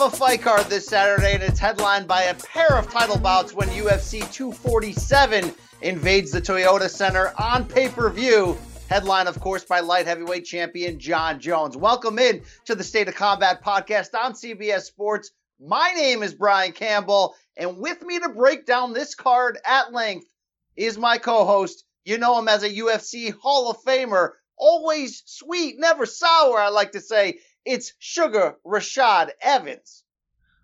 A fight card this Saturday, and it's headlined by a pair of title bouts when UFC 247 invades the Toyota Center on pay per view. Headline, of course, by light heavyweight champion Jon Jones. Welcome in to the State of Combat podcast on CBS Sports. My name is Brian Campbell, and with me to break down this card at length is my co host. You know him as a UFC Hall of Famer, always sweet, never sour, I like to say. It's Sugar Rashad Evans.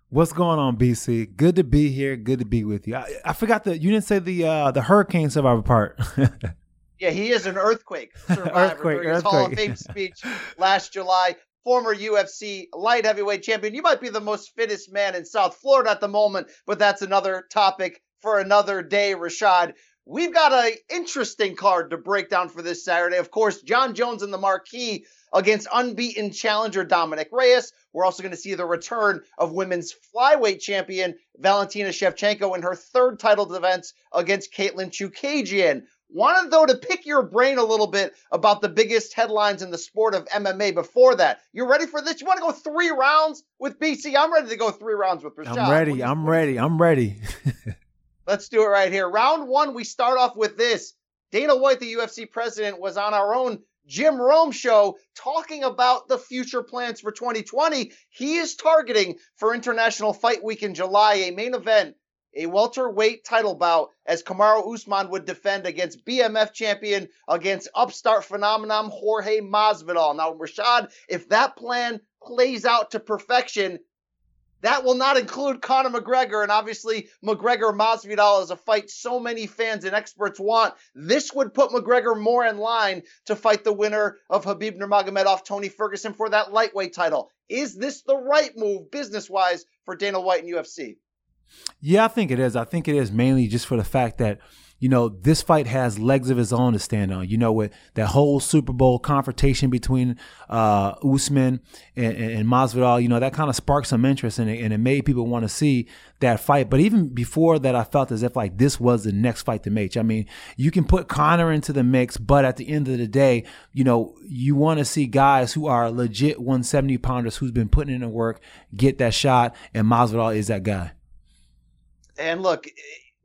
What's going on, BC? Good to be here. Good to be with you. I, I forgot that you didn't say the uh, the hurricane survivor part. yeah, he is an earthquake survivor Earthquake, during his earthquake. Hall of Fame speech last July. Former UFC light heavyweight champion. You might be the most fittest man in South Florida at the moment, but that's another topic for another day, Rashad. We've got an interesting card to break down for this Saturday. Of course, Jon Jones in the marquee against unbeaten challenger Dominic Reyes. We're also going to see the return of women's flyweight champion Valentina Shevchenko in her third title defense against Katlyn Chookagian. Wanted though to pick your brain a little bit about the biggest headlines in the sport of MMA before that. You ready for this? You want to go three rounds with BC? I'm ready to go three rounds with Rashad. I'm ready. I'm ready. I'm ready. Let's do it right here. Round one, we start off with this. Dana White, the UFC president, was on our own Jim Rome show talking about the future plans for 2020. He is targeting for International Fight Week in July a main event, a welterweight title bout, as Kamaru Usman would defend against BMF champion against upstart phenomenon Jorge Masvidal. Now, Rashad, if that plan plays out to perfection, that will not include Conor McGregor, and obviously McGregor Masvidal is a fight so many fans and experts want. This would put McGregor more in line to fight the winner of Habib Nurmagomedov, Tony Ferguson for that lightweight title. Is this the right move business-wise for Dana White and UFC? Yeah, I think it is. I think it is mainly just for the fact that you know this fight has legs of its own to stand on. You know, with that whole Super Bowl confrontation between uh, Usman and, and, and Masvidal, you know that kind of sparked some interest in it, and it made people want to see that fight. But even before that, I felt as if like this was the next fight to make. I mean, you can put Conor into the mix, but at the end of the day, you know, you want to see guys who are legit 170 pounders who's been putting in the work get that shot, and Masvidal is that guy. And look,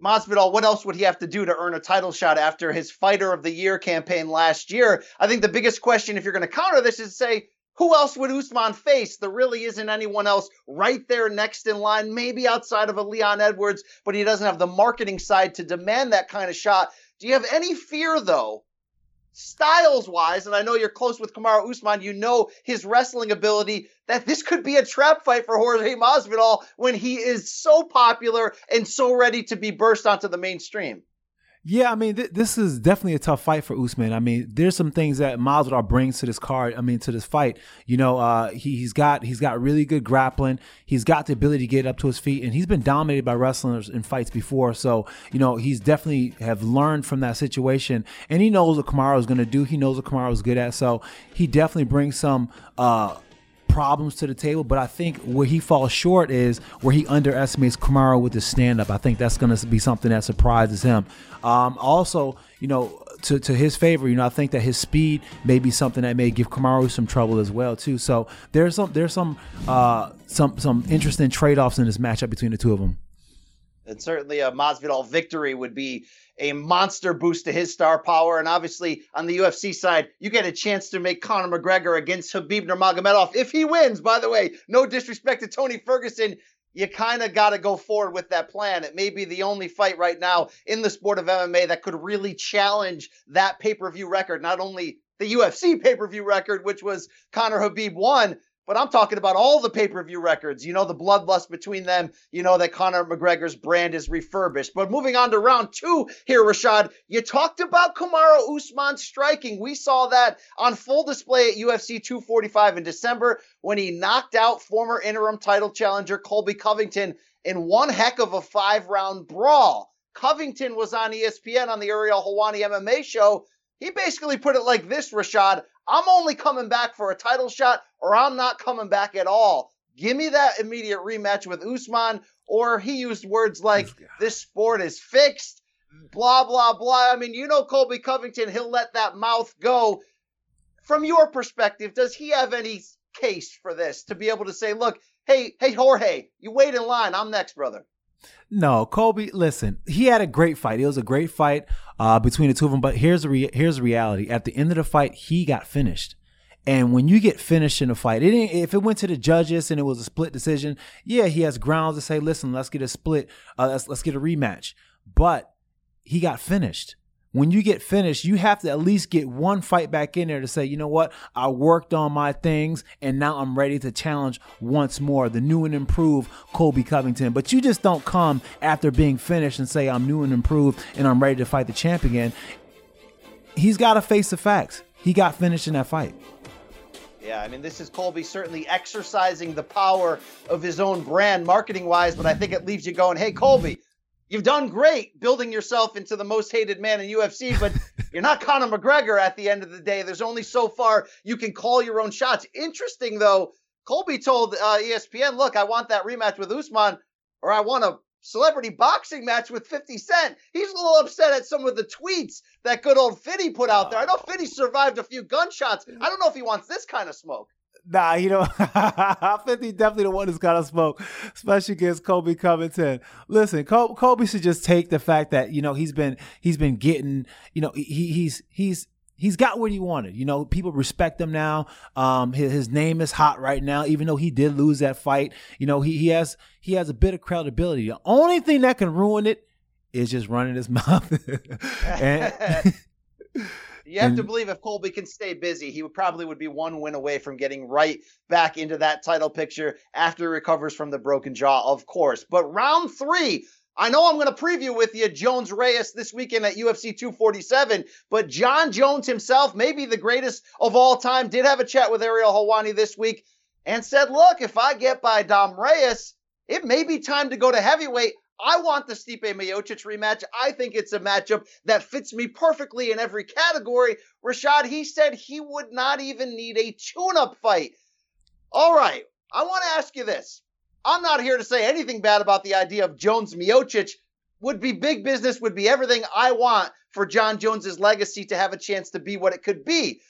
Masvidal, what else would he have to do to earn a title shot after his Fighter of the Year campaign last year? I think the biggest question, if you're going to counter this, is say, who else would Usman face? There really isn't anyone else right there next in line, maybe outside of a Leon Edwards, but he doesn't have the marketing side to demand that kind of shot. Do you have any fear, though, styles wise, and I know you're close with Kamaru Usman, you know his wrestling ability, that this could be a trap fight for Jorge Masvidal when he is so popular and so ready to be burst onto the mainstream. Yeah, I mean, th- this is definitely a tough fight for Usman. I mean, there's some things that Masvidal brings to this card. I mean, to this fight. You know, uh, he, he's got he's got really good grappling. He's got the ability to get up to his feet, and he's been dominated by wrestlers in fights before. So, you know, he's definitely have learned from that situation, and he knows what Kamaru is going to do. He knows what Kamaru is good at. So, he definitely brings some. Uh, problems to the table, but I think where he falls short is where he underestimates Kamaru with his stand up. I think that's going to be something that surprises him. Um, also, you know, to, to his favor, you know, I think that his speed may be something that may give Kamaru some trouble as well too. So there's some there's some uh, some some interesting trade offs in this matchup between the two of them. And certainly a Masvidal victory would be a monster boost to his star power. And obviously, on the UFC side, you get a chance to make Conor McGregor against Habib Nurmagomedov if he wins. By the way, no disrespect to Tony Ferguson. you kind of got to go forward with that plan. It may be the only fight right now in the sport of MMA that could really challenge that pay per view record, not only the UFC pay per view record, which was Conor Habib one, but I'm talking about all the pay per view records. You know, the bloodlust between them. You know that Conor McGregor's brand is refurbished. But moving on to round two here, Rashad, you talked about Kamaru Usman striking. We saw that on full display at UFC 245 in December when he knocked out former interim title challenger Colby Covington in one heck of a five round brawl. Covington was on ESPN on the Ariel Helwani MMA show. He basically put it like this, Rashad I'm only coming back for a title shot or I'm not coming back at all. Give me that immediate rematch with Usman. Or he used words like, this sport is fixed, blah, blah, blah. I mean, you know, Colby Covington, he'll let that mouth go. From your perspective, does he have any case for this to be able to say, look, hey, hey, Jorge, you wait in line. I'm next, brother. No, Colby. Listen, he had a great fight. It was a great fight uh, between the two of them. But here's the re- here's the reality. At the end of the fight, he got finished. And when you get finished in a fight, it if it went to the judges and it was a split decision, yeah, he has grounds to say, "Listen, let's get a split. Uh, let's let's get a rematch." But he got finished when you get finished, you have to at least get one fight back in there to say, you know what, I worked on my things and now I'm ready to challenge once more the new and improved Colby Covington. But you just don't come after being finished and say, I'm new and improved and I'm ready to fight the champ again. He's got to face the facts. He got finished in that fight. Yeah, I mean, this is Colby certainly exercising the power of his own brand marketing wise, but I think it leaves you going, hey, Colby, You've done great building yourself into the most hated man in UFC, but you're not Conor McGregor at the end of the day. There's only so far you can call your own shots. Interesting, though, Colby told uh, ESPN, look, I want that rematch with Usman, or I want a celebrity boxing match with 50 Cent. He's a little upset at some of the tweets that good old Fitty put out there. I know Fitty survived a few gunshots. I don't know if he wants this kind of smoke. Nah, you know, 50 definitely the one who's got to smoke, especially against Kobe Covington. Listen, Kobe, Colby should just take the fact that you know he's been he's been getting you know he, he's he's he's got what he wanted. You know, people respect him now. Um, his, his, name is hot right now, even though he did lose that fight. You know, he he has he has a bit of credibility. The only thing that can ruin it is just running his mouth. and, you have and, to believe if Colby can stay busy, he would probably would be one win away from getting right back into that title picture after he recovers from the broken jaw, of course. But round three, I know I'm going to preview with you Jones Reyes this weekend at UFC 247, but Jon Jones himself, maybe the greatest of all time, did have a chat with Ariel Helwani this week and said, Look, if I get by Dom Reyes, it may be time to go to heavyweight. I want the Stipe Miocic rematch. I think it's a matchup that fits me perfectly in every category. Rashad, he said he would not even need a tune up fight. All right, I want to ask you this. I'm not here to say anything bad about the idea of Jones Miocic. Would be big business, would be everything I want for Jon Jones's legacy to have a chance to be what it could be.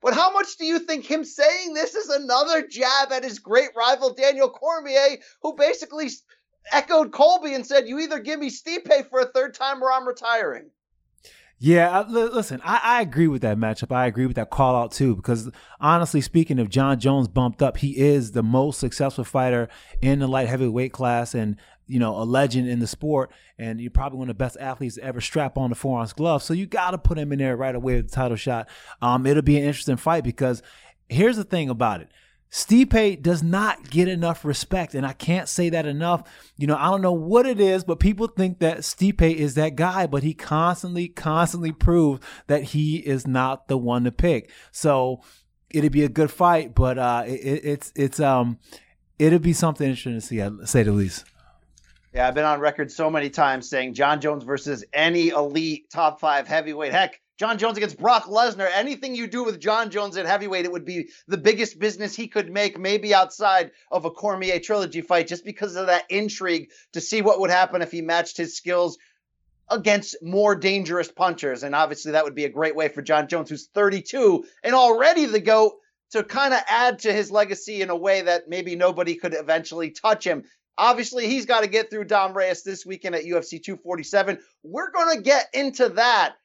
But how much do you think him saying this is another jab at his great rival Daniel Cormier, who basically echoed Colby and said, "You either give me Stipe for a third time, or I'm retiring." Yeah, listen, I, I, agree with that matchup. I agree with that call out too, because honestly speaking, if Jon Jones bumped up, he is the most successful fighter in the light heavyweight class and, you know, a legend in the sport. And you're probably one of the best athletes to ever strap on the four ounce glove. So you got to put him in there right away with the title shot. Um, it'll be an interesting fight because here's the thing about it Stipe does not get enough respect, and I can't say that enough. You know, I don't know what it is, but people think that Stipe is that guy, but he constantly, constantly proves that he is not the one to pick. So it'd be a good fight, but uh, it, it's it's um it'd be something interesting to see, I'd say the least. Yeah, I've been on record so many times saying Jon Jones versus any elite top five heavyweight. Heck, Jon Jones against Brock Lesnar. Anything you do with Jon Jones at heavyweight, it would be the biggest business he could make, maybe outside of a Cormier trilogy fight, just because of that intrigue to see what would happen if he matched his skills against more dangerous punchers. And obviously, that would be a great way for Jon Jones, who's 32 and already the GOAT, to kind of add to his legacy in a way that maybe nobody could eventually touch him. Obviously, he's got to get through Dom Reyes this weekend at UFC 247. We're going to get into that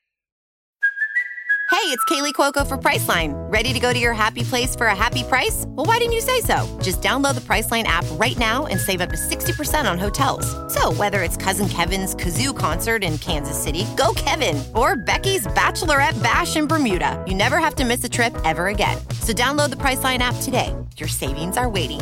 Hey, it's Kaley Cuoco for Priceline. Ready to go to your happy place for a happy price? Well, why didn't you say so? Just download the Priceline app right now and save up to 60% on hotels. So, whether it's Cousin Kevin's Kazoo concert in Kansas City, go Kevin, or Becky's Bachelorette Bash in Bermuda, you never have to miss a trip ever again. So, download the Priceline app today. Your savings are waiting.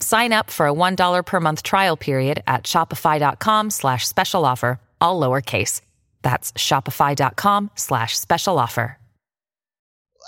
Sign up for a $1 per month trial period at shopify.com slash special offer, all lowercase. That's shopify.com slash special offer.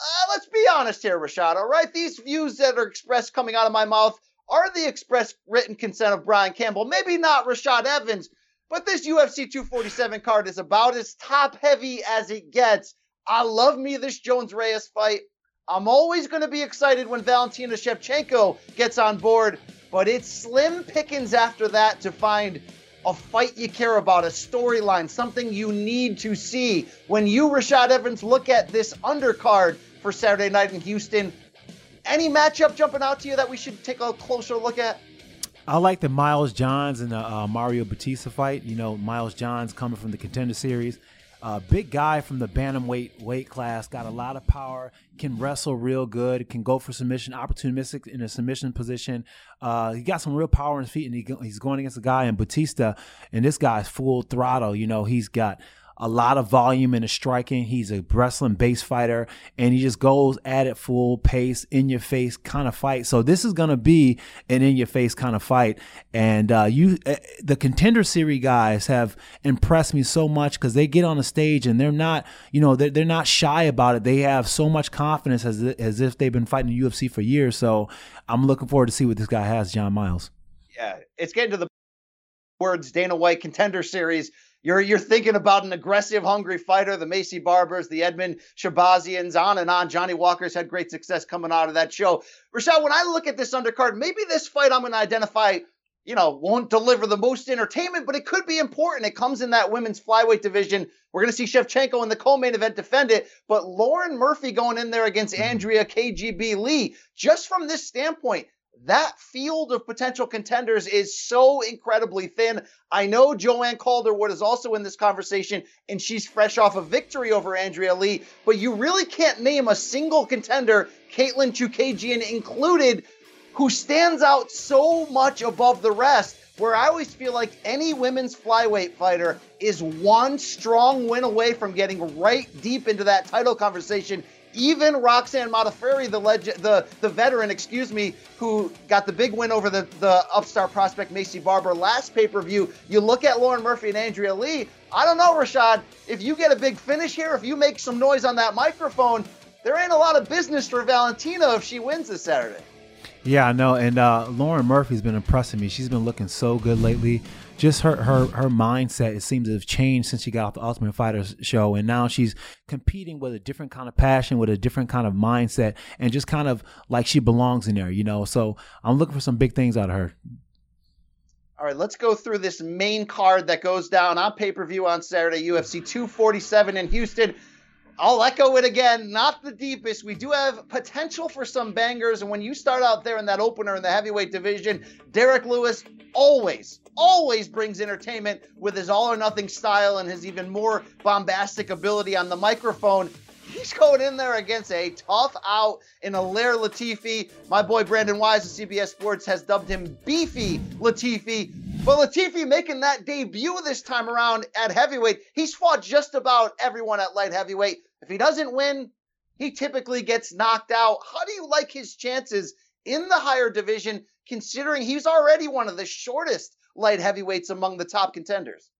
Uh, let's be honest here, Rashad, all right? These views that are expressed coming out of my mouth are the express written consent of Brian Campbell. Maybe not Rashad Evans, but this UFC 247 card is about as top heavy as it gets. I love me this Jones Reyes fight. I'm always going to be excited when Valentina Shevchenko gets on board, but it's slim pickings after that to find a fight you care about, a storyline, something you need to see. When you, Rashad Evans, look at this undercard for Saturday night in Houston, any matchup jumping out to you that we should take a closer look at? I like the Miles Johns and the uh, Mario Bautista fight. You know, Miles Johns coming from the contender series. Uh, big guy from the bantamweight weight class, got a lot of power, can wrestle real good, can go for submission, opportunistic in a submission position. Uh, he got some real power in his feet, and he, he's going against a guy in Bautista, and this guy's full throttle. You know, he's got a lot of volume in his striking. He's a wrestling base fighter and he just goes at it full pace, in your face kind of fight. So this is going to be an in your face kind of fight. And uh, you, uh, the contender series guys have impressed me so much because they get on the stage and they're not, you know, they're, they're not shy about it. They have so much confidence as, as if they've been fighting the UFC for years. So I'm looking forward to see what this guy has, John Miles. Yeah, it's getting to the words Dana White contender series you're you're thinking about an aggressive, hungry fighter, the Maycee Barbers, the Edmen Shahbazyans, on and on. Johnny Walker's had great success coming out of that show. Rashad, when I look at this undercard, maybe this fight I'm going to identify, you know, won't deliver the most entertainment, but it could be important. It comes in that women's flyweight division. We're going to see Shevchenko in the co-main event defend it, but Lauren Murphy going in there against mm-hmm. Andrea KGB Lee, just from this standpoint, that field of potential contenders is so incredibly thin. I know Joanne Calderwood is also in this conversation, and she's fresh off a victory over Andrea Lee, but you really can't name a single contender, Katlyn Chookagian included, who stands out so much above the rest. Where I always feel like any women's flyweight fighter is one strong win away from getting right deep into that title conversation even Roxanne Modafferi, the legend, the the veteran, excuse me, who got the big win over the the upstart prospect Maycee Barber last pay per view. You look at Lauren Murphy and Andrea Lee. I don't know, Rashad. If you get a big finish here, if you make some noise on that microphone, there ain't a lot of business for Valentina if she wins this Saturday. Yeah, I know. And uh, Lauren Murphy's been impressing me. She's been looking so good lately. Just her her her mindset it seems to have changed since she got off the Ultimate Fighter show, and now she's competing with a different kind of passion, with a different kind of mindset, and just kind of like she belongs in there, you know. So I'm looking for some big things out of her. All right, let's go through this main card that goes down on pay per view on Saturday, UFC 247 in Houston. I'll echo it again. Not the deepest. We do have potential for some bangers. And when you start out there in that opener in the heavyweight division, Derrick Lewis always, always brings entertainment with his all or nothing style and his even more bombastic ability on the microphone. He's going in there against a tough out in Ilir Latifi. My boy Brandon Wise of CBS Sports has dubbed him Beefy Latifi. But Latifi making that debut this time around at heavyweight, he's fought just about everyone at light heavyweight. If he doesn't win, he typically gets knocked out. How do you like his chances in the higher division, considering he's already one of the shortest light heavyweights among the top contenders?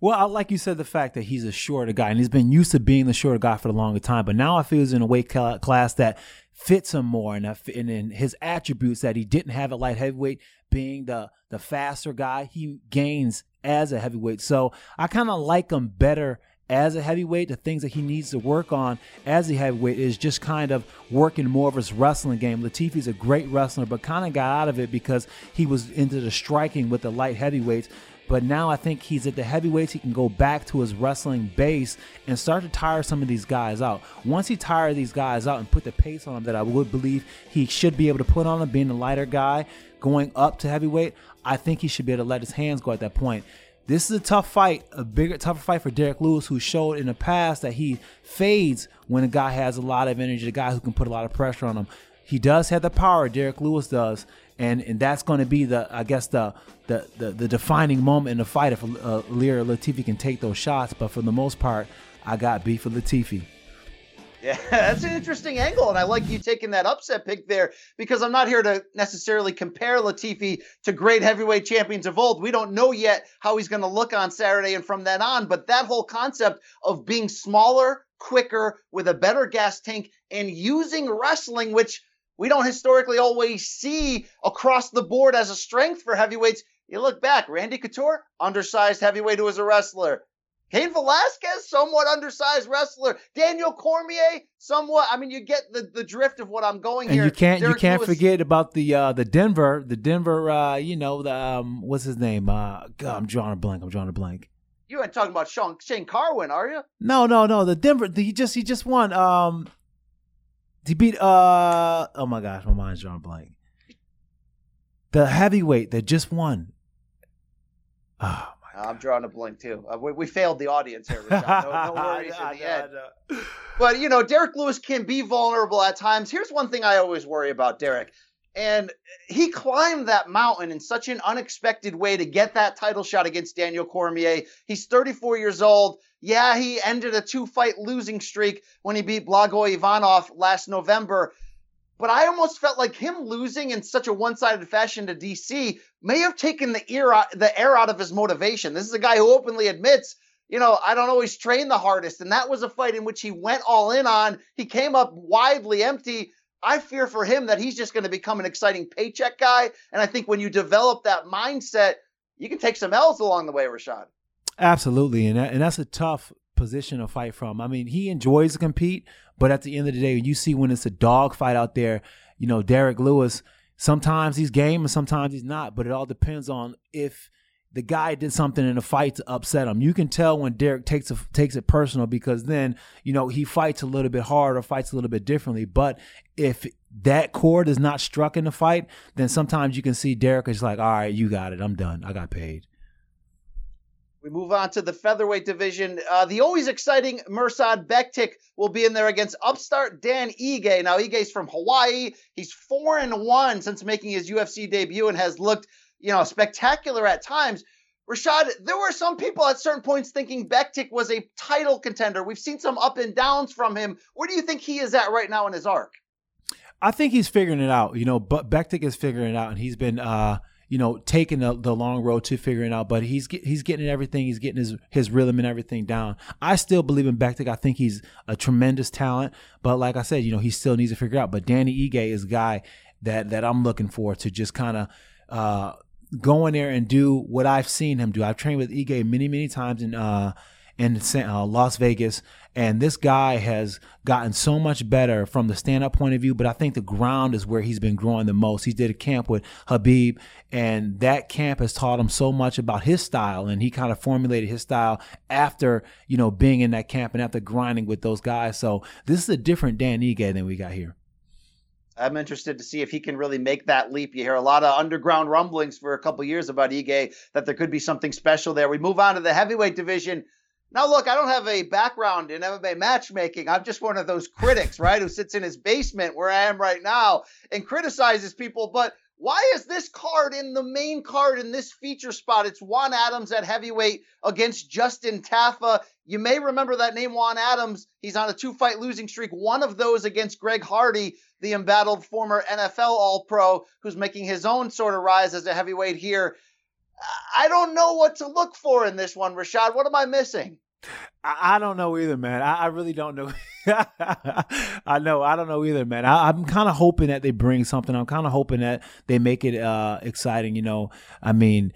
Well, I like you said the fact that he's a shorter guy and he's been used to being the shorter guy for a longer time, but now I feel he's in a weight class that fits him more and, uh, and in his attributes that he didn't have at light heavyweight being the the faster guy he gains as a heavyweight so i kind of like him better as a heavyweight, the things that he needs to work on as a heavyweight is just kind of working more of his wrestling game. Latifi's a great wrestler, but kind of got out of it because he was into the striking with the light heavyweights. But now I think he's at the heavyweights. He can go back to his wrestling base and start to tire some of these guys out. Once he tires these guys out and put the pace on them that I would believe he should be able to put on them, being a lighter guy, going up to heavyweight, I think he should be able to let his hands go at that point. This is a tough fight, a bigger, tougher fight for Derrick Lewis, who showed in the past that he fades when a guy has a lot of energy, a guy who can put a lot of pressure on him. He does have the power, Derrick Lewis does, and and that's going to be the, I guess the the the, the defining moment in the fight if uh, Ilir Latifi can take those shots. But for the most part, I got beef with Latifi. Yeah, that's an interesting angle, and I like you taking that upset pick there because I'm not here to necessarily compare Latifi to great heavyweight champions of old. We don't know yet how he's going to look on Saturday and from then on, but that whole concept of being smaller, quicker, with a better gas tank, and using wrestling, which we don't historically always see across the board as a strength for heavyweights. You look back, Randy Couture, undersized heavyweight who was a wrestler. Cain Velasquez, somewhat undersized wrestler. Daniel Cormier, somewhat. I mean, you get the, the drift of what I'm going and here. you can't Derrick you can't Lewis- forget about the uh, the Denver the Denver uh, you know the um, what's his name uh, God, I'm drawing a blank I'm drawing a blank. You ain't talking about Sean, Shane Carwin, are you? No no no the Denver the, he just he just won um he beat uh oh my gosh my mind's drawing a blank. The heavyweight that just won. Oh I'm drawing a blank too. Uh, we, we failed the audience here, Rashad. No, no worries in the end. But you know, Derrick Lewis can be vulnerable at times. Here's one thing I always worry about Derrick. And he climbed that mountain in such an unexpected way to get that title shot against Daniel Cormier. He's 34 years old. Yeah, he ended a two fight losing streak when he beat Blago Ivanov last November. But I almost felt like him losing in such a one sided fashion to DC may have taken the, ear out, the air out of his motivation. This is a guy who openly admits you know, I don't always train the hardest. And that was a fight in which he went all in on. He came up widely empty. I fear for him that he's just going to become an exciting paycheck guy. And I think when you develop that mindset, you can take some L's along the way, Rashad. Absolutely, and that, and that's a tough position to fight from. I mean, he enjoys to compete, but at the end of the day, you see when it's a dog fight out there, you know, Derrick Lewis. Sometimes he's game and sometimes he's not, but it all depends on if the guy did something in the fight to upset him. You can tell when Derrick takes a, takes it personal because then you know he fights a little bit harder, fights a little bit differently. But if that chord is not struck in the fight, then sometimes you can see Derrick is like, "All right, you got it. I'm done. I got paid." We move on to the featherweight division. Uh, the always exciting Mirsad Bektic will be in there against upstart Dan Ige. Now Ige's from Hawaii. He's four and one since making his UFC debut and has looked, you know, spectacular at times. Rashad, there were some people at certain points thinking Bektic was a title contender. We've seen some up and downs from him. Where do you think he is at right now in his arc? I think he's figuring it out. You know, but Bektic is figuring it out, and he's been, uh, you know, taking the, the long road to figuring out. But he's get, he's getting everything. He's getting his his rhythm and everything down. I still believe in Bektic. I think he's a tremendous talent. But like I said, you know, he still needs to figure out. But Danny Ige is a guy that that I'm looking for to just kind of. Uh, go in there and do what I've seen him do. I've trained with Ige many, many times and uh, in uh, Las Vegas, and this guy has gotten so much better from the stand up point of view. But I think the ground is where he's been growing the most. He did a camp with Habib, and that camp has taught him so much about his style, and he kind of formulated his style after you know being in that camp and after grinding with those guys. So this is a different Dan Ige than we got here. I'm interested to see if he can really make that leap. You hear a lot of underground rumblings for a couple years about Ige that there could be something special there. We move on to the heavyweight division. Now, look, I don't have a background in MMA matchmaking. I'm just one of those critics, right, who sits in his basement where I am right now and criticizes people. But why is this card in the main card in this feature spot? It's Juan Adams at heavyweight against Justin Tafa. You may remember that name, Juan Adams. He's on a two fight losing streak, one of those against Greg Hardy, the embattled former NFL All Pro, who's making his own sort of rise as a heavyweight here. I don't know what to look for in this one, Rashad. What am I missing? I, don't know either, man. I, I really don't know. I know. I don't know either, man. I, am kind of hoping that they bring something. I'm kind of hoping that they make it uh, exciting. You know, I mean,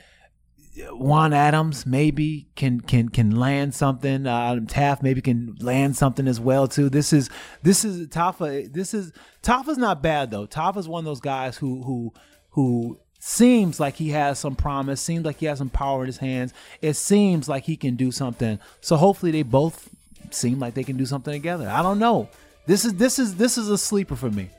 Juan Adams maybe can can can land something. Uh, Taft maybe can land something as well too. This is this is Tafa. This is Tafa's not bad though. Tafa's one of those guys who who who seems like he has some promise. Seems like he has some power in his hands. It seems like he can do something. So hopefully they both seem like they can do something together. I don't know. This is this is this is a sleeper for me.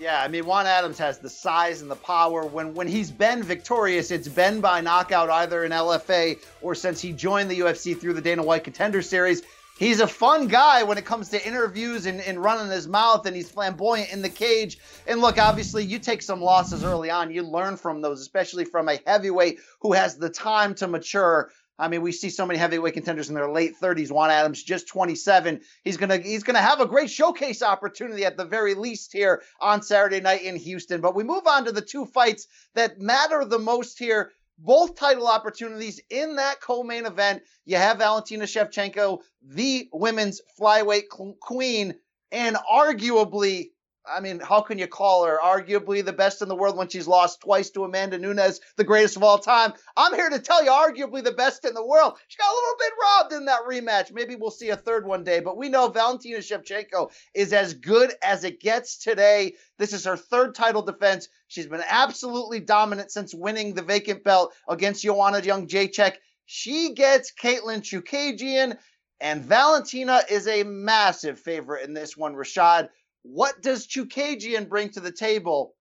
Yeah, I mean Juan Adams has the size and the power. When when he's been victorious, it's been by knockout either in LFA or since he joined the UFC through the Dana White Contender Series. He's a fun guy when it comes to interviews and, and running his mouth, and he's flamboyant in the cage. And look, obviously, you take some losses early on. You learn from those, especially from a heavyweight who has the time to mature. I mean, we see so many heavyweight contenders in their late 30s. Juan Adams, just 27. He's gonna he's gonna have a great showcase opportunity at the very least here on Saturday night in Houston. But we move on to the two fights that matter the most here. Both title opportunities in that co-main event. You have Valentina Shevchenko, the women's flyweight queen, and arguably I mean, how can you call her arguably the best in the world when she's lost twice to Amanda Nunes, the greatest of all time? I'm here to tell you, arguably the best in the world. She got a little bit robbed in that rematch. Maybe we'll see a third one day, but we know Valentina Shevchenko is as good as it gets today. This is her third title defense. She's been absolutely dominant since winning the vacant belt against Joanna Jędrzejczyk. She gets Katlyn Chookagian, and Valentina is a massive favorite in this one, Rashad. What does Chookagian bring to the table?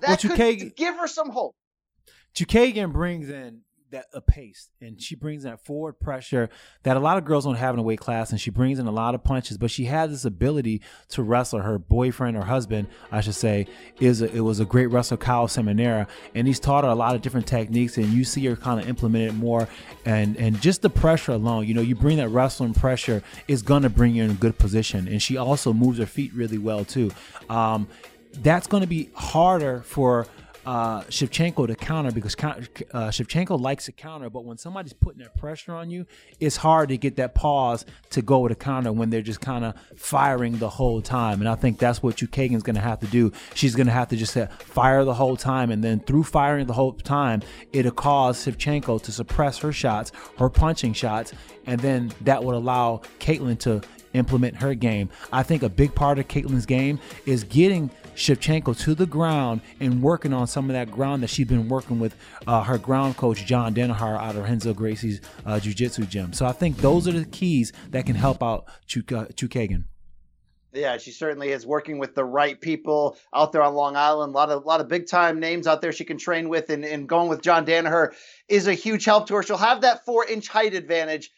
That well, could give her some hope. Chookagian brings in that a pace and she brings that forward pressure that a lot of girls don't have in a weight class and she brings in a lot of punches but she has this ability to wrestle. Her boyfriend or husband i should say is a, it was a great wrestler kyle Cerminara and he's taught her a lot of different techniques and you see her kind of implement it more. And and just the pressure alone you know you bring that wrestling pressure is gonna bring you in a good position. And she also moves her feet really well too. Um, that's going to be harder for uh, Shevchenko to counter because uh, Shevchenko likes to counter, but when somebody's putting that pressure on you, it's hard to get that pause to go to counter when they're just kind of firing the whole time. And I think that's what Chookagian's going to have to do. She's going to have to just uh, fire the whole time, and then through firing the whole time, it'll cause Shevchenko to suppress her shots, her punching shots, and then that would allow Katlyn to implement her game. I think a big part of Katlyn's game is getting Shevchenko to the ground and working on some of that ground that she's been working with uh, her ground coach John Danaher out of Renzo Gracie's uh, jiu-jitsu gym. So I think those are the keys that can help out Chookagian. Yeah, she certainly is working with the right people out there on Long Island. A lot of a lot of big time names out there she can train with, and, and going with John Danaher is a huge help to her. She'll have that four inch height advantage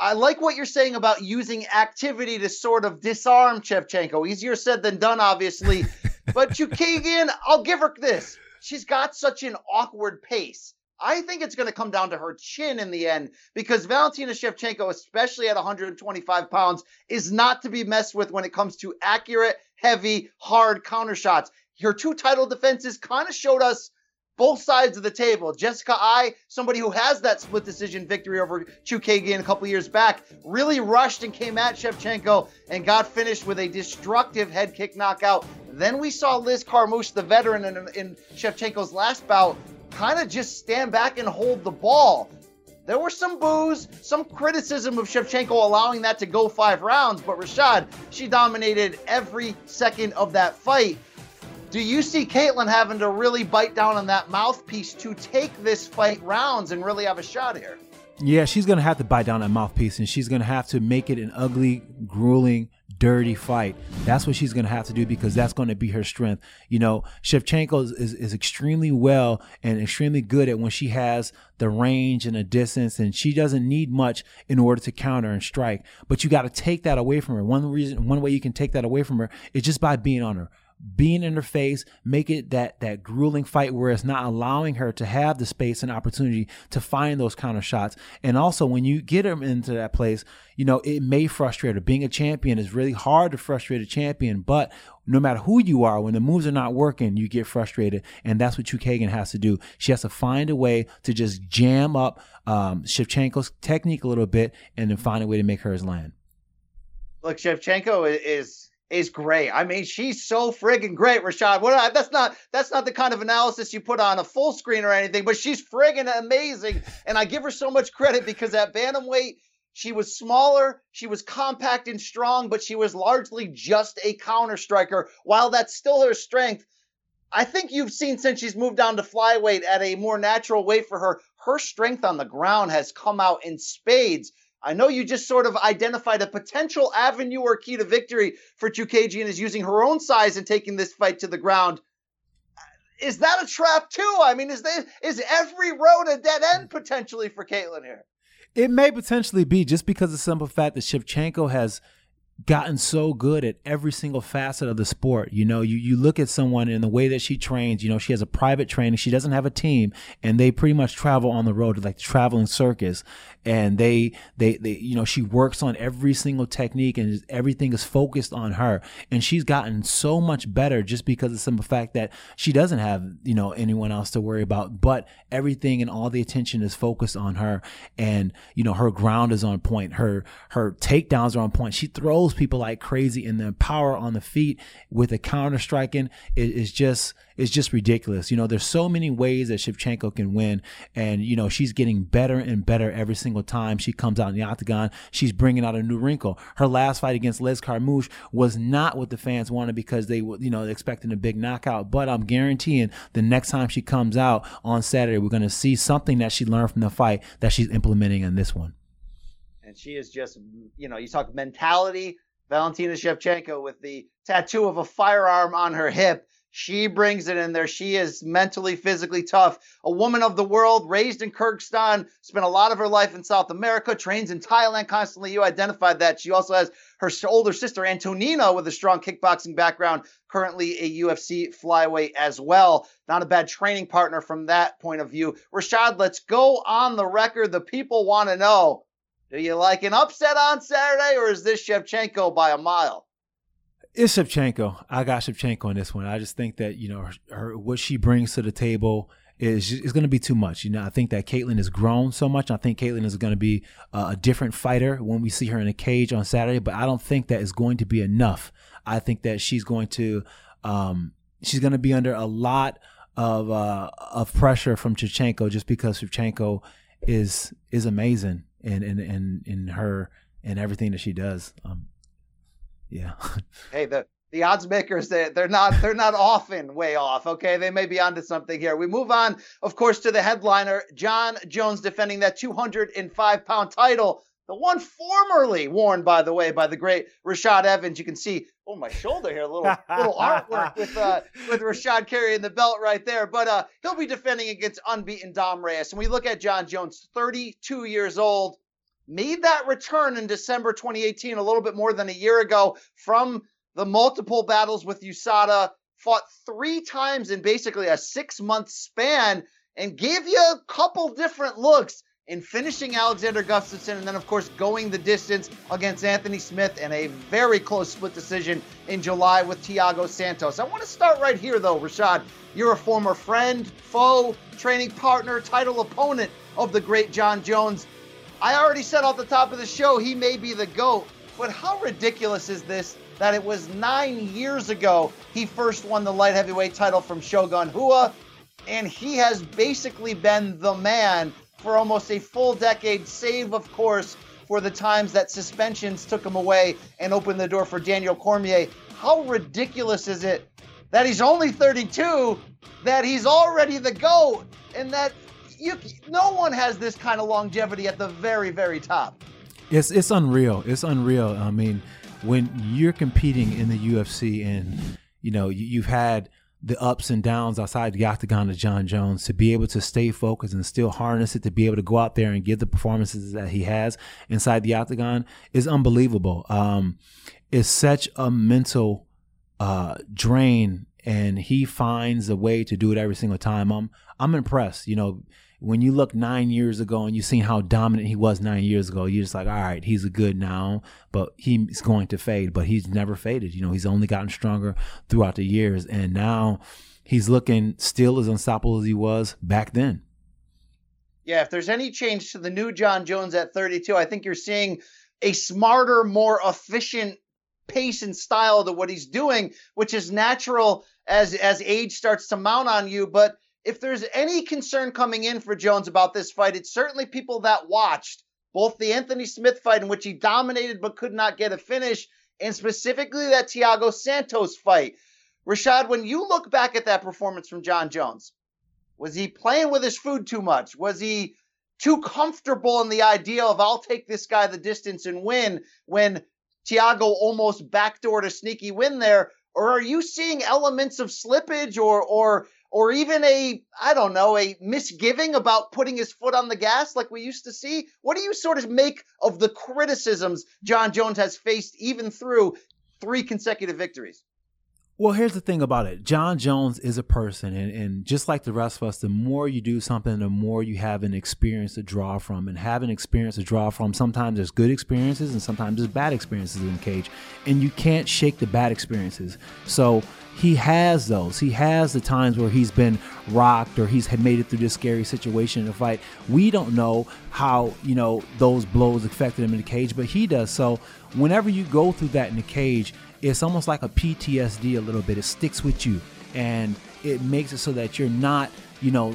I like what you're saying about using activity to sort of disarm Shevchenko. Easier said than done, obviously. but Chookagian, I'll give her this. She's got such an awkward pace. I think it's going to come down to her chin in the end because Valentina Shevchenko, especially at 125 pounds, is not to be messed with when it comes to accurate, heavy, hard counter shots. Her two title defenses kind of showed us both sides of the table. Jessica Eye, somebody who has that split decision victory over Chookagian a couple years back, really rushed and came at Shevchenko and got finished with a destructive head kick knockout. Then we saw Liz Carmouche, the veteran in, in Shevchenko's last bout, kind of just stand back and hold the ball. There were some boos, some criticism of Shevchenko allowing that to go five rounds, but Rashad, she dominated every second of that fight. Do you see Katlyn having to really bite down on that mouthpiece to take this fight rounds and really have a shot here? Yeah, she's going to have to bite down that mouthpiece and she's going to have to make it an ugly, grueling, dirty fight. That's what she's going to have to do because that's going to be her strength. You know, Shevchenko is, is, is, extremely well and extremely good at when she has the range and the distance, and she doesn't need much in order to counter and strike. But you got to take that away from her. One reason, one way you can take that away from her is just by being on her being in her face, make it that that grueling fight where it's not allowing her to have the space and opportunity to find those counter shots. And also when you get her into that place, you know, it may frustrate her. Being a champion is really hard to frustrate a champion, but no matter who you are, when the moves are not working, you get frustrated. And that's what Chookagian has to do. She has to find a way to just jam up um, Shevchenko's technique a little bit and then find a way to make hers land. Look, Shevchenko is is great. I mean, she's so friggin' great, Rashad. What that's not that's not the kind of analysis you put on a full screen or anything, but she's friggin' amazing. And I give her so much credit because at bantamweight, she was smaller, she was compact and strong, but she was largely just a counter striker. While that's still her strength, I think you've seen since she's moved down to flyweight at a more natural weight for her, her strength on the ground has come out in spades. I know you just sort of identified a potential avenue or key to victory for Chookagian is using her own size and taking this fight to the ground. Is that a trap too? I mean, is is every road a dead end potentially for Katlyn here? It may potentially be just because of the simple fact that Shevchenko has gotten so good at every single facet of the sport. You know, you, you look at someone in the way that she trains, you know, she has a private training, she doesn't have a team, and they pretty much travel on the road like traveling circus. And they, they, they, you know, she works on every single technique and everything is focused on her. And she's gotten so much better just because of the simple fact that she doesn't have, you know, anyone else to worry about, but everything and all the attention is focused on her. And, you know, her ground is on point. Her, her takedowns are on point. She throws people like crazy, and the power on the feet with the counter striking is, just is just ridiculous. You know, there's so many ways that Shevchenko can win, and you know she's getting better and better every single time she comes out in the octagon. She's bringing out a new wrinkle. Her last fight against Liz Carmouche was not what the fans wanted because they were, you know, expecting a big knockout. But I'm guaranteeing the next time she comes out on Saturday, we're going to see something that she learned from the fight that she's implementing in this one and she is just, you know, you talk mentality. Valentina Shevchenko with the tattoo of a firearm on her hip. She brings it in there. She is mentally, physically tough. A woman of the world, raised in Kyrgyzstan, spent a lot of her life in South America, trains in Thailand constantly. You identified that. She also has her older sister, Antonina, with a strong kickboxing background, currently a UFC flyweight as well. Not a bad training partner from that point of view. Rashad, let's go on the record. The people want to know do you like an upset on Saturday, or is this Shevchenko by a mile? It's Shevchenko. I got Shevchenko in this one. I just think that you know her, her what she brings to the table is is going to be too much. You know, I think that Katlyn has grown so much. I think Katlyn is going to be a different fighter when we see her in a cage on Saturday. But I don't think that is going to be enough. I think that she's going to um, she's going to be under a lot of uh, of pressure from Shevchenko just because Shevchenko is is amazing in in in, in her and everything that she does. Um, yeah. hey, the the odds makers they they're not they're not often way off. Okay, they may be onto something here. We move on, of course, to the headliner, Jon Jones defending that 205 pound title. The one formerly worn, by the way, by the great Rashad Evans. You can see oh my shoulder here, a little little artwork with uh, with Rashad carrying the belt right there. But uh, he'll be defending against unbeaten Dom Reyes. And we look at Jon Jones, 32 years old, made that return in December 2018, a little bit more than a year ago, from the multiple battles with USADA. Fought three times in basically a six month span and gave you a couple different looks in finishing Alexander Gustafsson and then, of course, going the distance against Anthony Smith in a very close split decision in July with Thiago Santos. I want to start right here, though, Rashad. You're a former friend, foe, training partner, title opponent of the great Jon Jones. I already said off the top of the show he may be the GOAT, but how ridiculous is this that it was nine years ago he first won the light heavyweight title from Shogun Rua, and he has basically been the man for almost a full decade, save, of course, for the times that suspensions took him away and opened the door for Daniel Cormier. How ridiculous is it that he's only 32, that he's already the GOAT, and that you no one has this kind of longevity at the very, very top. It's it's unreal. It's unreal. I mean, when you're competing in the UFC and you know you've had the ups and downs outside the octagon of Jon Jones to be able to stay focused and still harness it to be able to go out there and give the performances that he has inside the octagon is unbelievable. Um, it's such a mental uh, drain, and he finds a way to do it every single time. I'm I'm impressed. You know, when you look nine years ago and you see how dominant he was nine years ago, you're just like, all right, he's a good now, but he's going to fade. But he's never faded. You know, he's only gotten stronger throughout the years, and now he's looking still as unstoppable as he was back then. Yeah, if there's any change to the new Jon Jones at 32, I think you're seeing a smarter, more efficient pace and style to what he's doing, which is natural as as age starts to mount on you. But if there's any concern coming in for Jones about this fight, it's certainly people that watched both the Anthony Smith fight in which he dominated but could not get a finish, and specifically that Thiago Santos fight. Rashad, when you look back at that performance from Jon Jones, was he playing with his food too much? Was he too comfortable in the idea of I'll take this guy the distance and win when Thiago almost backdoored a sneaky win there? Or are you seeing elements of slippage or or or even a I don't know, a misgiving about putting his foot on the gas like we used to see? What do you sort of make of the criticisms Jon Jones has faced even through three consecutive victories? Well, here's the thing about it. Jon Jones is a person, and, and just like the rest of us, the more you do something, the more you have an experience to draw from. And have an experience to draw from, sometimes there's good experiences and sometimes there's bad experiences in the cage. And you can't shake the bad experiences. So he has those. He has the times where he's been rocked or he's had made it through this scary situation in a fight. We don't know how, you know, those blows affected him in the cage, but he does. So whenever you go through that in the cage, it's almost like a PTSD a little bit. It sticks with you and it makes it so that you're not, you know,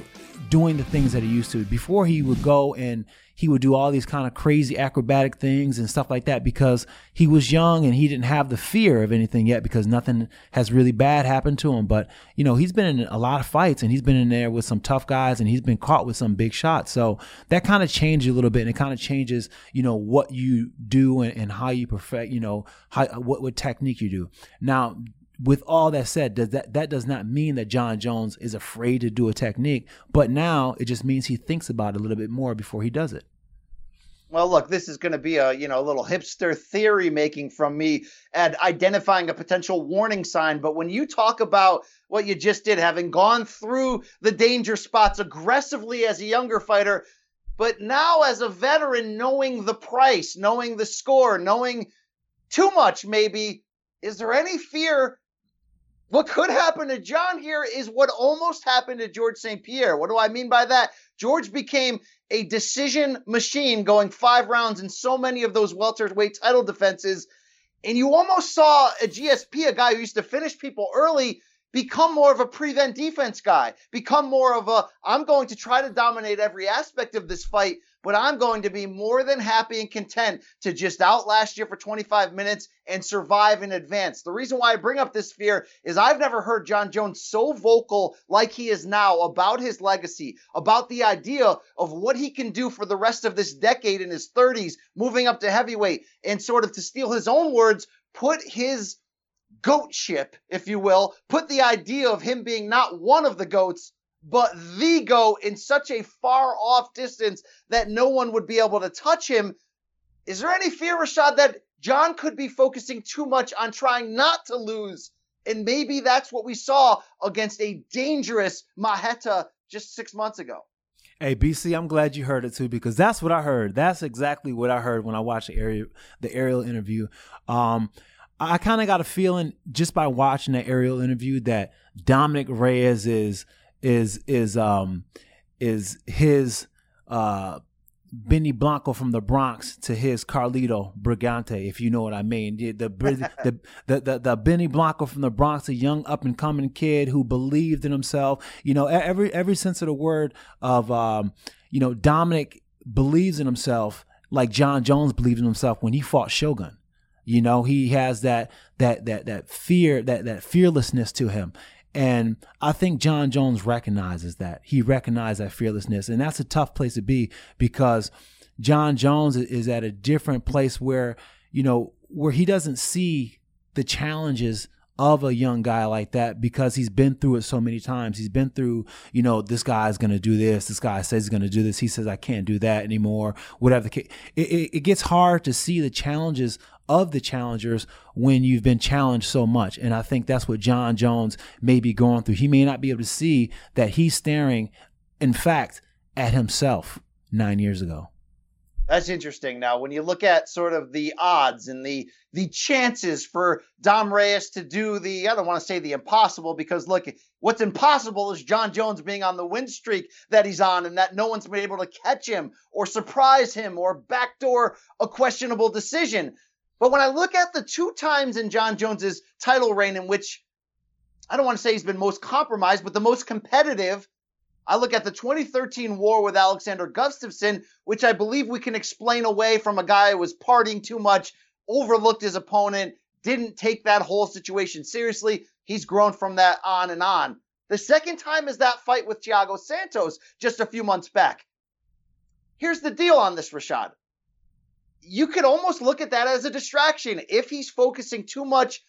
doing the things that he used to. Before he would go and he would do all these kind of crazy acrobatic things and stuff like that because he was young and he didn't have the fear of anything yet because nothing has really bad happened to him. But, you know, he's been in a lot of fights and he's been in there with some tough guys and he's been caught with some big shots. So that kind of changes a little bit and it kind of changes, you know, what you do and, and how you perfect, you know, how, what, what technique you do. Now, with all that said, does that that does not mean that Jon Jones is afraid to do a technique, but now it just means he thinks about it a little bit more before he does it. Well, look, this is going to be a you know a little hipster theory making from me and identifying a potential warning sign. But when you talk about what you just did, having gone through the danger spots aggressively as a younger fighter, but now as a veteran, knowing the price, knowing the score, knowing too much maybe, is there any fear what could happen to Jon here is what almost happened to George St. Pierre. What do I mean by that? George became a decision machine going five rounds in so many of those welterweight title defenses. And you almost saw a GSP, a guy who used to finish people early, become more of a prevent defense guy, become more of a, I'm going to try to dominate every aspect of this fight, but I'm going to be more than happy and content to just outlast you for 25 minutes and survive in advance. The reason why I bring up this fear is I've never heard Jon Jones so vocal like he is now about his legacy, about the idea of what he can do for the rest of this decade in his 30s, moving up to heavyweight, and sort of to steal his own words, put his goatship, if you will, put the idea of him being not one of the goats, but the GOAT in such a far off distance that no one would be able to touch him. Is there any fear, Rashad, that Jon could be focusing too much on trying not to lose? And maybe that's what we saw against a dangerous Marreta just six months ago. Hey BC, I'm glad you heard it too because that's what I heard. That's exactly what I heard when I watched the Ariel the Ariel interview. Um, I kind of got a feeling just by watching the Ariel interview that Dominic Reyes is is is um is his uh Benny Blanco from the Bronx to his Carlito Brigante, if you know what I mean. The the the, the, the, the Benny Blanco from the Bronx, a young up and coming kid who believed in himself. You know, every every sense of the word of um, you know, Dominick believes in himself like Jon Jones believed in himself when he fought Shogun. You know, he has that that that that fear, that that fearlessness to him. And I think Jon Jones recognizes that. He recognizes that fearlessness. And that's a tough place to be because Jon Jones is at a different place where, you know, where he doesn't see the challenges of a young guy like that because he's been through it so many times. He's been through, you know, this guy's going to do this. This guy says he's going to do this. He says, I can't do that anymore. Whatever the case. It, it, it, gets hard to see the challenges of the challengers when you've been challenged so much. And I think that's what Jon Jones may be going through. He may not be able to see that he's staring, in fact, at himself nine years ago. That's interesting. Now, when you look at sort of the odds and the the chances for Dom Reyes to do the, I don't want to say the impossible because look, what's impossible is Jon Jones being on the win streak that he's on and that no one's been able to catch him or surprise him or backdoor a questionable decision. But when I look at the two times in Jon Jones's title reign in which I don't want to say he's been most compromised, but the most competitive, I look at the 2013 war with Alexander Gustafsson, which I believe we can explain away from a guy who was partying too much, overlooked his opponent, didn't take that whole situation seriously. He's grown from that on and on. The second time is that fight with Thiago Santos just a few months back. Here's the deal on this, Rashad. You could almost look at that as a distraction. If he's focusing too much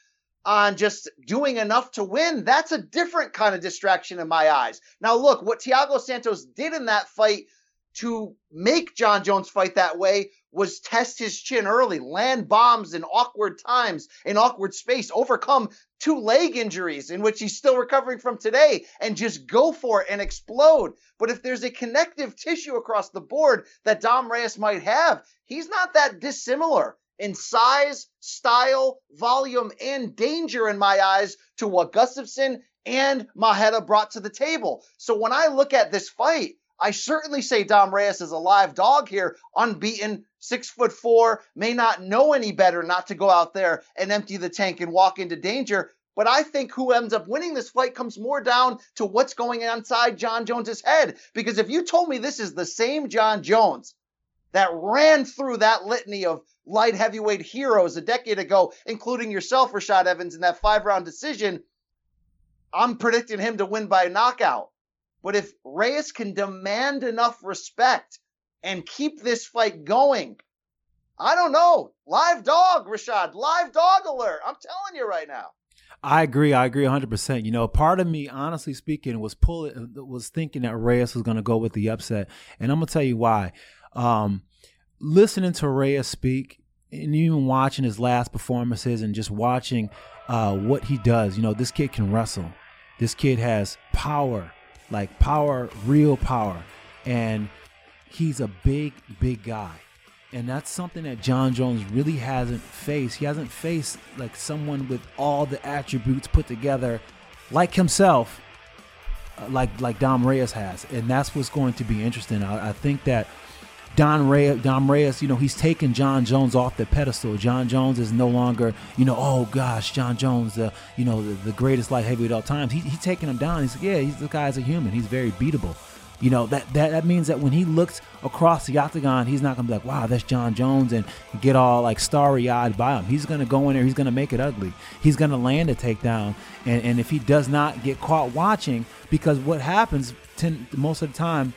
on just doing enough to win, that's a different kind of distraction in my eyes. Now, look, what Thiago Santos did in that fight to make Jon Jones fight that way was test his chin early, land bombs in awkward times, in awkward space, overcome two leg injuries in which he's still recovering from today, and just go for it and explode. But if there's a connective tissue across the board that Dom Reyes might have, he's not that dissimilar in size, style, volume, and danger in my eyes to what Gustafsson and Marreta brought to the table. So when I look at this fight, I certainly say Dom Reyes is a live dog here, unbeaten, six foot four, may not know any better not to go out there and empty the tank and walk into danger. But I think who ends up winning this fight comes more down to what's going on inside Jon Jones's head. Because if you told me this is the same Jon Jones that ran through that litany of light heavyweight heroes a decade ago, including yourself, Rashad Evans, in that five round decision, I'm predicting him to win by knockout. But if Reyes can demand enough respect and keep this fight going, I don't know. Live dog, Rashad. Live dog alert. I'm telling you right now. I agree. I agree 100%. You know, part of me, honestly speaking, was pulling, was thinking that Reyes was going to go with the upset. And I'm going to tell you why. Um, listening to Reyes speak and even watching his last performances and just watching uh, what he does, you know, this kid can wrestle. This kid has power like power, real power. And he's a big, big guy. And that's something that Jon Jones really hasn't faced. He hasn't faced like someone with all the attributes put together, like himself, uh, like like Dom Reyes has. And that's what's going to be interesting. I, I think that Don Reyes, Dom Reyes, you know, he's taken Jon Jones off the pedestal. Jon Jones is no longer, you know, oh gosh, Jon Jones, uh, you know, the, the, greatest light heavyweight of all times. He, he's taking him down. He's like, yeah, he's the guy's a human. He's very beatable. You know, that, that, that means that when he looks across the octagon, he's not going to be like, wow, that's Jon Jones and get all like starry eyed by him. He's going to go in there, he's going to make it ugly. He's going to land a takedown. And, and if he does not get caught watching, because what happens ten, most of the time,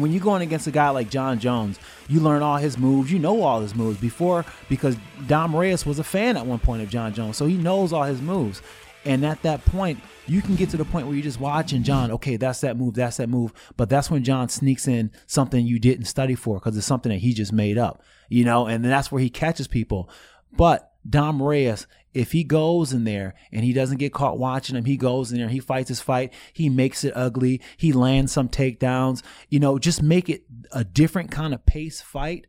when you're going against a guy like Jon Jones, you learn all his moves. You know all his moves before because Dom Reyes was a fan at one point of Jon Jones, so he knows all his moves. And at that point, you can get to the point where you're just watching Jon. Okay, that's that move, that's that move. But that's when Jon sneaks in something you didn't study for because it's something that he just made up, you know. And then that's where he catches people. But Dom Reyes if he goes in there and he doesn't get caught watching him, he goes in there, he fights his fight, he makes it ugly, he lands some takedowns, you know, just make it a different kind of pace fight.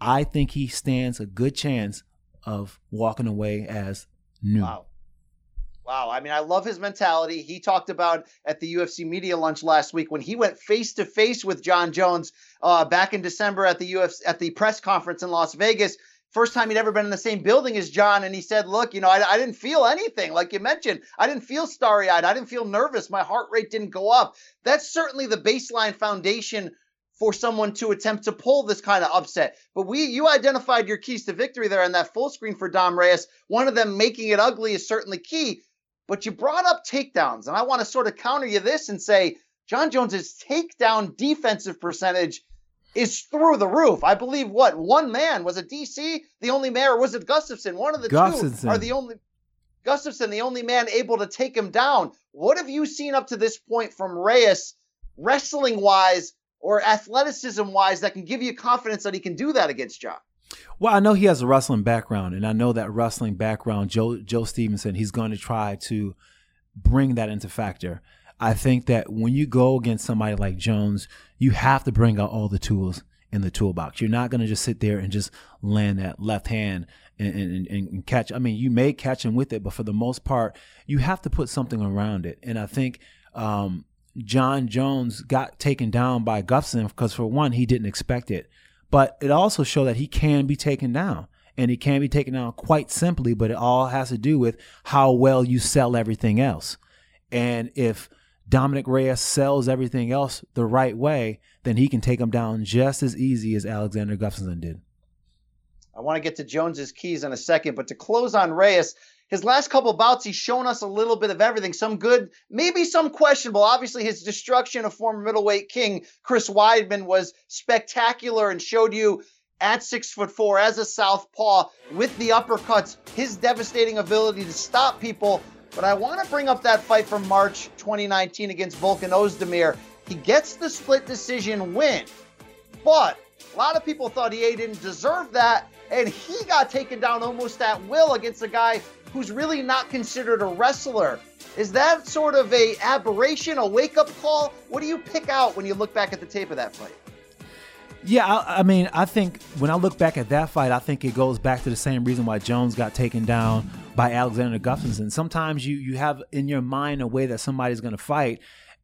I think he stands a good chance of walking away as new. Wow. Wow. I mean, I love his mentality. He talked about at the UFC media lunch last week when he went face to face with Jon Jones uh, back in December at the UFC at the press conference in Las Vegas first time he'd ever been in the same building as Jon. and he said, "Look, you know, I, I didn't feel anything. Like you mentioned, I didn't feel starry-eyed. I didn't feel nervous. My heart rate didn't go up. That's certainly the baseline foundation." For someone to attempt to pull this kind of upset. But we you identified your keys to victory there in that full screen for Dom Reyes. One of them making it ugly is certainly key. But you brought up takedowns, and I want to sort of counter you this and say Jon Jones's takedown defensive percentage is through the roof. I believe what one man was it DC the only mayor was it Gustafsson? One of the Gustafsson. two are the only Gustafsson, the only man able to take him down. What have you seen up to this point from Reyes, wrestling wise or athleticism wise, that can give you confidence that he can do that against Jon? Well, I know he has a wrestling background, and I know that wrestling background, Joe Joe Stevenson, he's going to try to bring that into factor. I think that when you go against somebody like Jones, you have to bring out all the tools in the toolbox. You're not going to just sit there and just land that left hand and, and, and, catch. I mean, you may catch him with it, but for the most part, you have to put something around it. And I think um, Jon Jones got taken down by Gustafsson because, for one, he didn't expect it. But it also showed that he can be taken down. and he can be taken down quite simply, but it all has to do with how well you sell everything else. And if Dominick Reyes sells everything else the right way, then he can take him down just as easy as Alexander Gustafsson did. I want to get to Jones's keys in a second, but to close on Reyes, his last couple bouts, he's shown us a little bit of everything. Some good, maybe some questionable. Obviously, his destruction of former middleweight king Chris Weidman was spectacular and showed you at six foot four as a southpaw with the uppercuts, his devastating ability to stop people. But I want to bring up that fight from March 2019 against Volkan Ozdemir. He gets the split decision win, but a lot of people thought he didn't deserve that, and he got taken down almost at will against a guy who's really not considered a wrestler. Is that sort of a aberration, a wake up call? What do you pick out when you look back at the tape of that fight? Yeah, I, I, mean, I think when I look back at that fight, I think it goes back to the same reason why Jones got taken down by Alexander Gustafsson. Sometimes you you have in your mind a way that somebody's going to fight,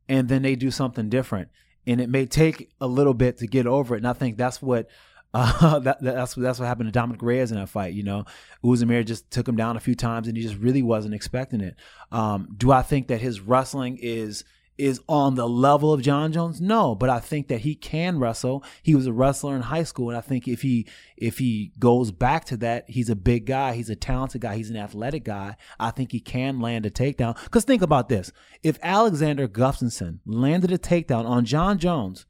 and then they do something different, and it may take a little bit to get over it. And I think that's what uh, that, that's that's what happened to Dominic Reyes in that fight. You know, Ozdemir just took him down a few times, and he just really wasn't expecting it. Um, do I think that his wrestling is is on the level of Jon Jones? No, but I think that he can wrestle. He was a wrestler in high school, and I think if he if he goes back to that, he's a big guy, he's a talented guy, he's an athletic guy. I think he can land a takedown. Because think about this: if Alexander Gustafsson landed a takedown on Jon Jones,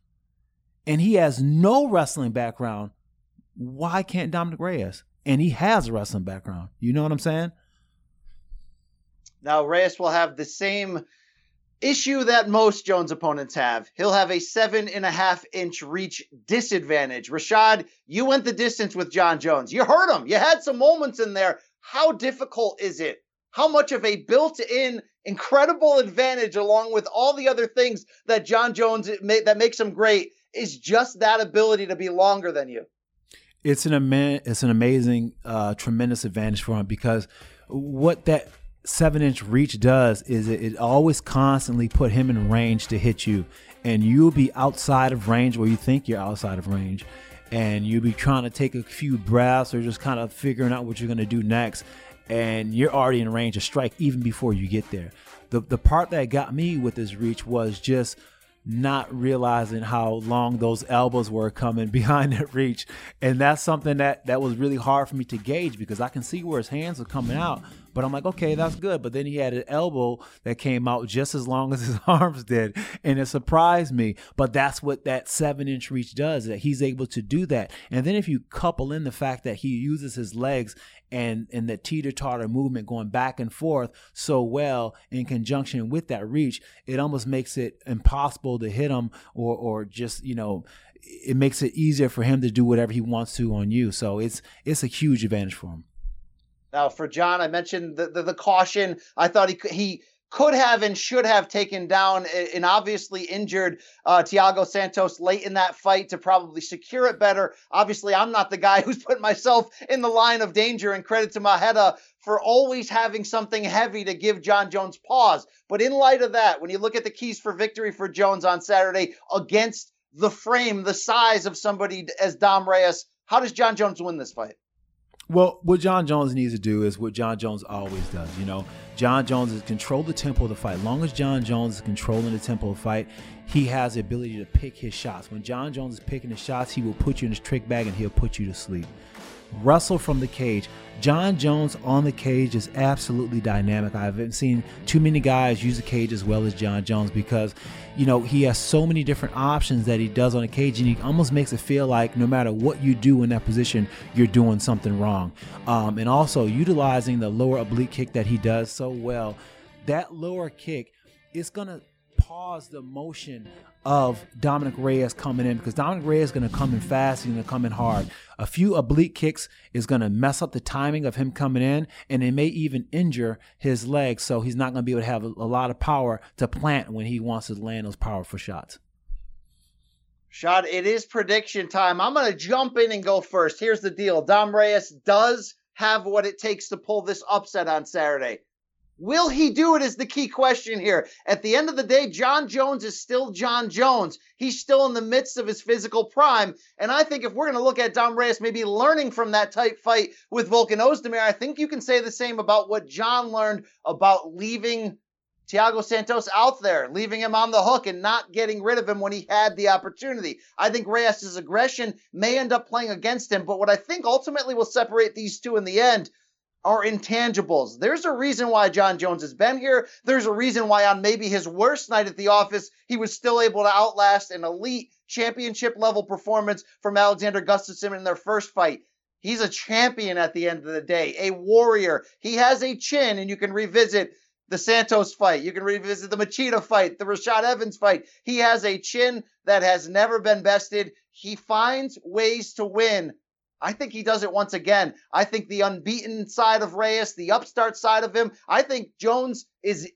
and he has no wrestling background, why can't Dominic Reyes? And he has a wrestling background. You know what I'm saying? Now Reyes will have the same issue that most Jones opponents have. He'll have a seven and a half inch reach disadvantage. Rashad, you went the distance with Jon Jones. You heard him. You had some moments in there. How difficult is it? How much of a built in incredible advantage, along with all the other things that Jon Jones that makes him great, is just that ability to be longer than you? It's an ama- it's an amazing, uh, tremendous advantage for him because what that seven inch reach does is it, it always constantly put him in range to hit you, and you'll be outside of range where you think you're outside of range, and you'll be trying to take a few breaths or just kind of figuring out what you're gonna do next, and you're already in range of strike even before you get there. The the part that got me with this reach was just not realizing how long those elbows were coming behind that reach. And that's something that that was really hard for me to gauge because I can see where his hands are coming out, but I'm like, okay, that's good. But then he had an elbow that came out just as long as his arms did, and it surprised me. But that's what that seven inch reach does, that he's able to do that. And then if you couple in the fact that he uses his legs and and the teeter totter movement going back and forth so well in conjunction with that reach, it almost makes it impossible to hit him or or just you know it makes it easier for him to do whatever he wants to on you. So it's it's a huge advantage for him. Now for Jon, I mentioned the the, the caution. I thought he he could have and should have taken down an obviously injured uh, Thiago Santos late in that fight to probably secure it better. Obviously, I'm not the guy who's put myself in the line of danger, and credit to Marreta for always having something heavy to give Jon Jones pause. But in light of that, when you look at the keys for victory for Jones on Saturday against the frame, the size of somebody as Dom Reyes, how does Jon Jones win this fight? Well, what Jon Jones needs to do is what Jon Jones always does. You know, Jon Jones is control the tempo of the fight. Long as Jon Jones is controlling the tempo of the fight, he has the ability to pick his shots. When Jon Jones is picking his shots, he will put you in his trick bag and he'll put you to sleep. Wrestle from the cage. Jon Jones on the cage is absolutely dynamic. I haven't seen too many guys use the cage as well as Jon Jones because, you know, he has so many different options that he does on the cage, and he almost makes it feel like no matter what you do in that position, you're doing something wrong. Um, and also utilizing the lower oblique kick that he does so well. That lower kick is gonna pause the motion of Dominic Reyes coming in because Dominic Reyes is going to come in fast. He's going to come in hard. A few oblique kicks is going to mess up the timing of him coming in, and it may even injure his legs. So he's not going to be able to have a, a lot of power to plant when he wants to land those powerful shots. Shot, it is prediction time. I'm going to jump in and go first. Here's the deal Dom Reyes does have what it takes to pull this upset on Saturday. Will he do it is the key question here. At the end of the day, Jon Jones is still Jon Jones. He's still in the midst of his physical prime. And I think if we're going to look at Dom Reyes maybe learning from that tight fight with Volkan Ozdemir, I think you can say the same about what Jon learned about leaving Thiago Santos out there, leaving him on the hook and not getting rid of him when he had the opportunity. I think Reyes' aggression may end up playing against him, but what I think ultimately will separate these two in the end are intangibles. There's a reason why Jon Jones has been here. There's a reason why on maybe his worst night at the office, he was still able to outlast an elite championship level performance from Alexander Gustafsson in their first fight. He's a champion at the end of the day, a warrior. He has a chin, and you can revisit the Santos fight. You can revisit the Machida fight, the Rashad Evans fight. He has a chin that has never been bested. He finds ways to win I think he does it once again. I think the unbeaten side of Reyes, the upstart side of him, I think Jones is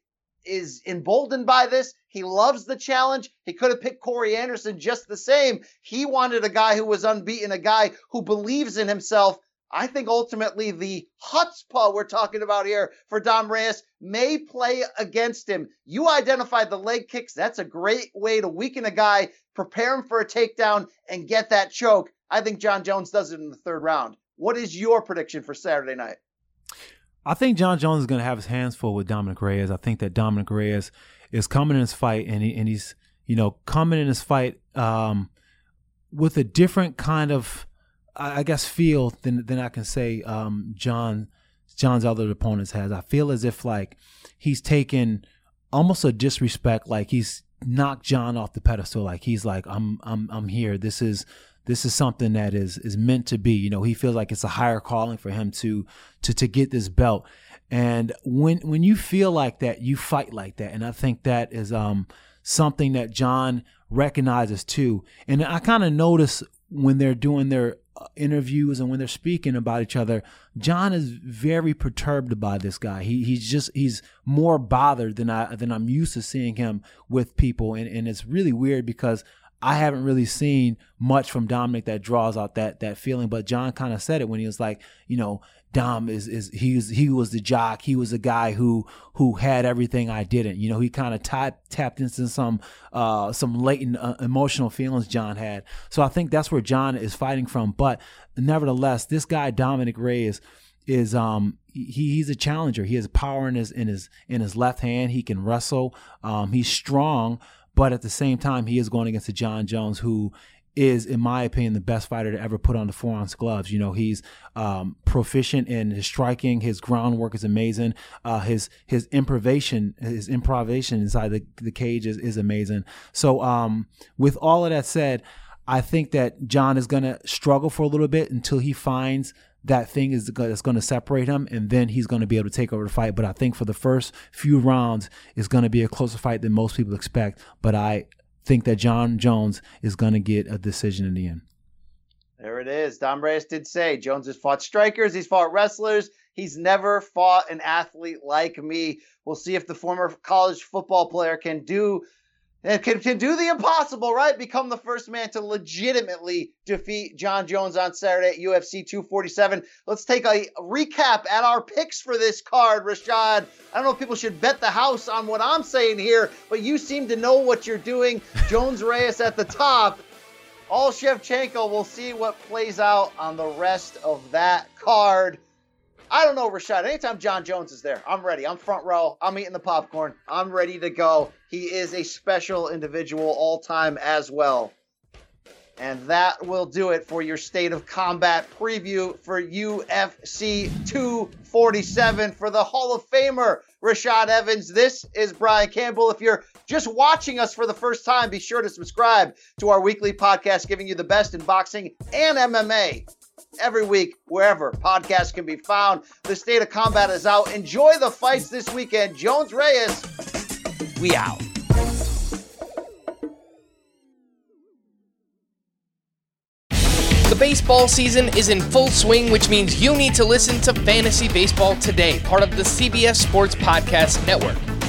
is emboldened by this. He loves the challenge. He could have picked Corey Anderson just the same. He wanted a guy who was unbeaten, a guy who believes in himself. I think ultimately the chutzpah we're talking about here for Dom Reyes may play against him. You identified the leg kicks. That's a great way to weaken a guy, prepare him for a takedown, and get that choke. I think Jon Jones does it in the third round. What is your prediction for Saturday night? I think Jon Jones is going to have his hands full with Dominic Reyes. I think that Dominic Reyes is coming in his fight, and he, and he's you know coming in his fight um, with a different kind of, I guess, feel than than I can say um, Jon Jon's other opponents has. I feel as if like he's taken almost a disrespect, like he's knocked Jon off the pedestal. Like he's like, I'm I'm I'm here. This is this is something that is is meant to be. You know, he feels like it's a higher calling for him to to to get this belt. And when when you feel like that, you fight like that. And I think that is um something that Jon recognizes too. And I kind of notice when they're doing their uh, interviews and when they're speaking about each other, Jon is very perturbed by this guy. He he's just he's more bothered than I than I'm used to seeing him with people, and and it's really weird because I haven't really seen much from Dominic that draws out that that feeling. But Jon kind of said it when he was like, you know, Dom is is he was he was the jock. He was the guy who who had everything I didn't. You know, he kind of tapped tapped into some uh some latent uh, emotional feelings Jon had. So I think that's where Jon is fighting from. But nevertheless, this guy Dominic Reyes is um he, he's a challenger. He has power in his in his in his left hand. He can wrestle. Um, he's strong. But at the same time, he is going against a Jon Jones who is, in my opinion, the best fighter to ever put on the four ounce gloves. You know, he's um, proficient in his striking. His groundwork is amazing. Uh, his his improvisation, his improvisation inside the, the cage is, is amazing. So, um, with all of that said, I think that Jon is going to struggle for a little bit until he finds that thing is that's going to separate him, and then he's going to be able to take over the fight. But I think for the first few rounds, it's going to be a closer fight than most people expect. But I think that Jon Jones is going to get a decision in the end. There it is. Dom Reyes did say Jones has fought strikers, he's fought wrestlers. He's never fought an athlete like me. We'll see if the former college football player can do and can, can do the impossible, right? Become the first man to legitimately defeat Jon Jones on Saturday at UFC 247. Let's take a recap at our picks for this card, Rashad. I don't know if people should bet the house on what I'm saying here, but you seem to know what you're doing. Jones Reyes at the top. All Shevchenko. We'll see what plays out on the rest of that card. I don't know, Rashad. Anytime Jon Jones is there, I'm ready. I'm front row. I'm eating the popcorn. I'm ready to go. He is a special individual all time as well. And that will do it for your state of combat preview for UFC 247 for the Hall of Famer Rashad Evans. This is Brian Campbell. If you're just watching us for the first time, be sure to subscribe to our weekly podcast giving you the best in boxing and MMA every week, wherever podcasts can be found. The State of Combat is out. Enjoy the fights this weekend. Jones Reyes, we out. The baseball season is in full swing, which means you need to listen to Fantasy Baseball Today, part of the CBS Sports Podcast Network.